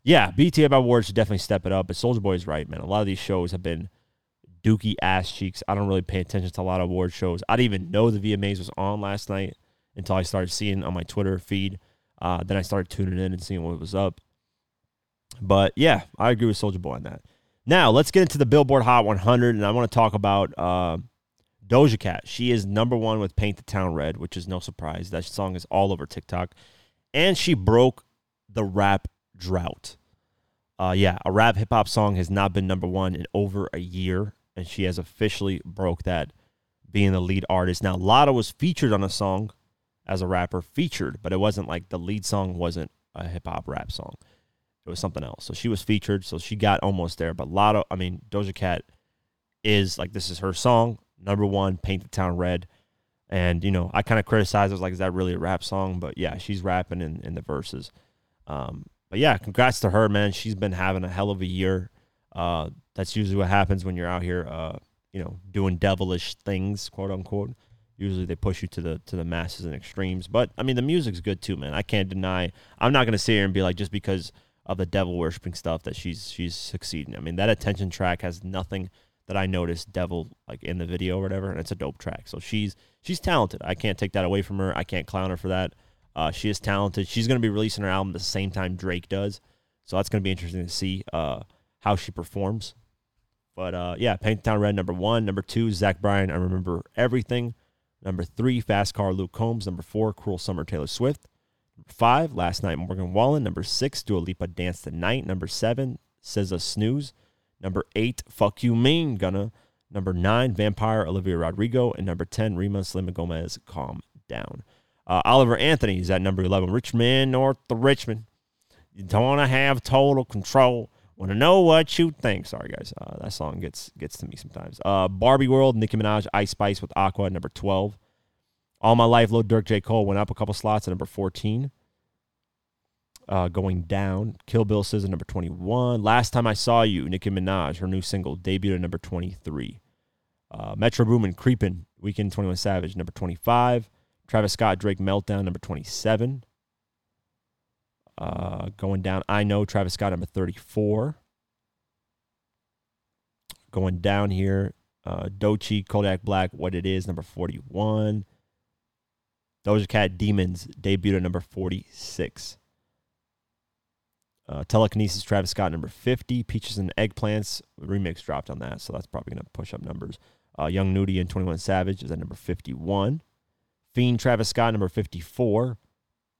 A: yeah, BET Awards should definitely step it up. But Soulja Boy is right, man. A lot of these shows have been dookie ass cheeks. I don't really pay attention to a lot of award shows. I didn't even know the VMAs was on last night until I started seeing on my Twitter feed. Uh, then I started tuning in and seeing what was up. But yeah, I agree with Soulja Boy on that. Now let's get into the Billboard Hot 100, and I want to talk about uh, Doja Cat. She is number one with "Paint the Town Red," which is no surprise. That song is all over TikTok, and she broke the rap drought. Uh, yeah, a rap hip hop song has not been number one in over a year, and she has officially broke that, being the lead artist. Now, Latto was featured on a song as a rapper, featured, but it wasn't like the lead song wasn't a hip hop rap song. It was something else. So she was featured, so she got almost there. But Latto, I mean, Doja Cat is like this is her song. number one, Paint the Town Red. And, you know, I kind of criticized, I was like, is that really a rap song? But yeah, she's rapping in, in the verses. Um, but yeah, congrats to her, man. She's been having a hell of a year. Uh, that's usually what happens when you're out here, uh, you know, doing devilish things, quote unquote. Usually they push you to the to the masses and extremes. But I mean, the music's good too, man. I can't deny. I'm not gonna sit here and be like just because of the devil worshiping stuff that she's she's succeeding. I mean, that attention track has nothing that I noticed devil like in the video or whatever, and it's a dope track. So she's she's talented. I can't take that away from her. I can't clown her for that. Uh, she is talented. She's going to be releasing her album the same time Drake does, so that's going to be interesting to see uh, how she performs. But uh, yeah, Paint Town Red number one, number two, Zach Bryan. I remember everything. Number three, Fast Car Luke Combs. Number four, Cruel Summer Taylor Swift. Number five, Last Night Morgan Wallen. Number six, Dua Lipa Dance the Night. Number seven, SZA Snooze. Number eight, Fuck You Mean Gunna. Number nine, Vampire Olivia Rodrigo. And number 10, Rema Selena Gomez, Calm Down. Uh, Oliver Anthony is at number 11. Richmond, North Richmond. You don't want to have total control. Want to know what you think? Sorry, guys. Uh, that song gets gets to me sometimes. Uh, Barbie World, Nicki Minaj, Ice Spice with Aqua, number 12. All My Life, Lil Durk, J. Cole went up a couple slots at number 14. Uh, going down, Kill Bill says at number 21. Last Time I Saw You, Nicki Minaj, her new single, debuted at number 23. Uh, Metro Boomin, Creepin', Weeknd 21 Savage, number 25. Travis Scott, Drake Meltdown, number 27. Uh, going down, I Know, Travis Scott, number 34. Going down here, uh, Doechii, Kodak Black, What It Is, number 41. Doja Cat, Demons, debuted at number 46. Uh, Telekinesis, Travis Scott, number 50. Peaches and Eggplants, remix dropped on that, so that's probably going to push up numbers. Uh, Young Nudy and 21 Savage is at number 51. Fiend Travis Scott, number 54.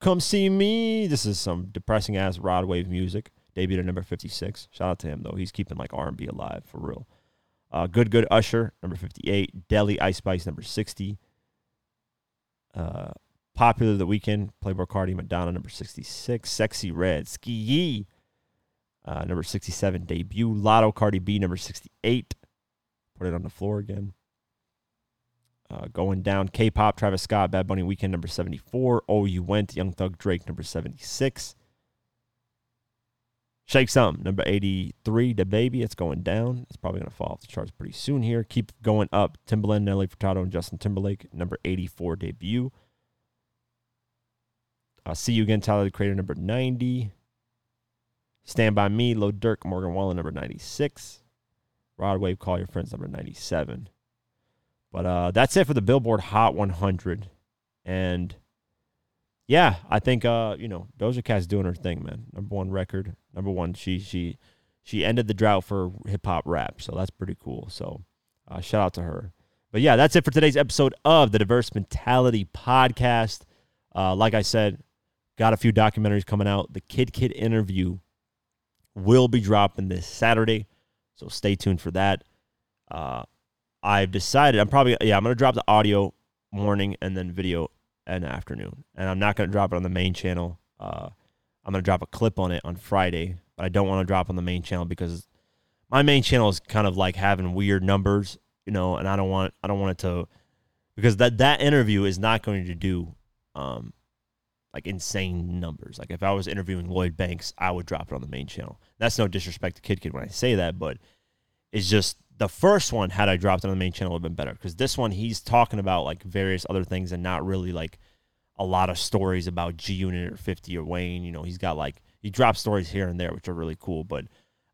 A: Come see me. This is some depressing ass Rod Wave music. Debuted at number 56. Shout out to him though. He's keeping like R&B alive for real. Uh, Good Good Usher, number 58. Deli Ice Spice, number 60. Uh, Popular the Weeknd, Playboi Carti, Madonna, number 66. Sexyy Red, SkeeYee, uh, number 67. Debut, Latto, Cardi B, number 68. Put it on the floor again. Uh, going down, K-pop, Travis Scott, Bad Bunny Weeknd, number 74. Oh, You Went, Young Thug Drake, number 76. Shake Some, number 83. The Baby, it's going down. It's probably going to fall off the charts pretty soon here. Keep going up. Timbaland, Nelly Furtado, and Justin Timberlake, number 84 debut. Uh, See You Again, Tyler the Creator, number 90. Stand By Me, Lil Durk, Morgan Wallen, number 96. Rod Wave, Call Your Friends, number 97. But uh, that's it for the Billboard Hot 100. And yeah, I think uh, you know Doja Cat's doing her thing, man. Number one record, number one. She she she ended the drought for hip hop rap, so that's pretty cool. So uh, shout out to her. But yeah, that's it for today's episode of the Diverse Mentality Podcast. Uh, like I said, got a few documentaries coming out. The Kidd Kidd interview will be dropping this Saturday, so stay tuned for that. Uh, I've decided I'm probably yeah I'm gonna drop the audio morning and then video and afternoon, and I'm not gonna drop it on the main channel. Uh, I'm gonna drop a clip on it on Friday, but I don't want to drop on the main channel because my main channel is kind of like having weird numbers, you know, and I don't want I don't want it to because that that interview is not going to do um like insane numbers. Like if I was interviewing Lloyd Banks, I would drop it on the main channel. That's no disrespect to Kidd Kidd when I say that, but it's just the first one had I dropped it on the main channel would have been better because this one he's talking about like various other things and not really like a lot of stories about G Unit or 50 or Wayne. You know, he's got like he drops stories here and there which are really cool, but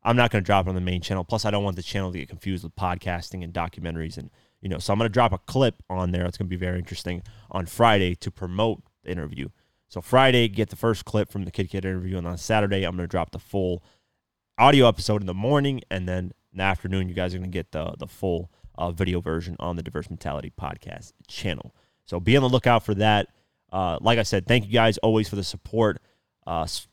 A: I'm not going to drop it on the main channel. Plus, I don't want the channel to get confused with podcasting and documentaries and you know, so I'm going to drop a clip on there. It's going to be very interesting on Friday to promote the interview. So Friday, get the first clip from the Kidd Kidd interview, and on Saturday, I'm going to drop the full audio episode in the morning, and then in the afternoon, you guys are going to get the the full uh, video version on the Diverse Mentality podcast channel. So be on the lookout for that. Uh, like I said, thank you guys always for the support. Uh, sp-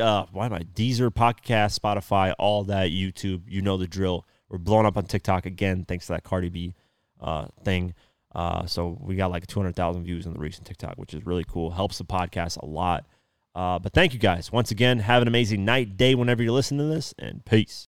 A: uh, why am I Deezer, podcast, Spotify, all that, YouTube. You know the drill. We're blowing up on TikTok again, thanks to that Cardi B uh, thing. Uh, so we got like 200,000 views on the recent TikTok, which is really cool. Helps the podcast a lot. Uh, but thank you guys once again. Have an amazing night, day, whenever you're listening to this, and peace.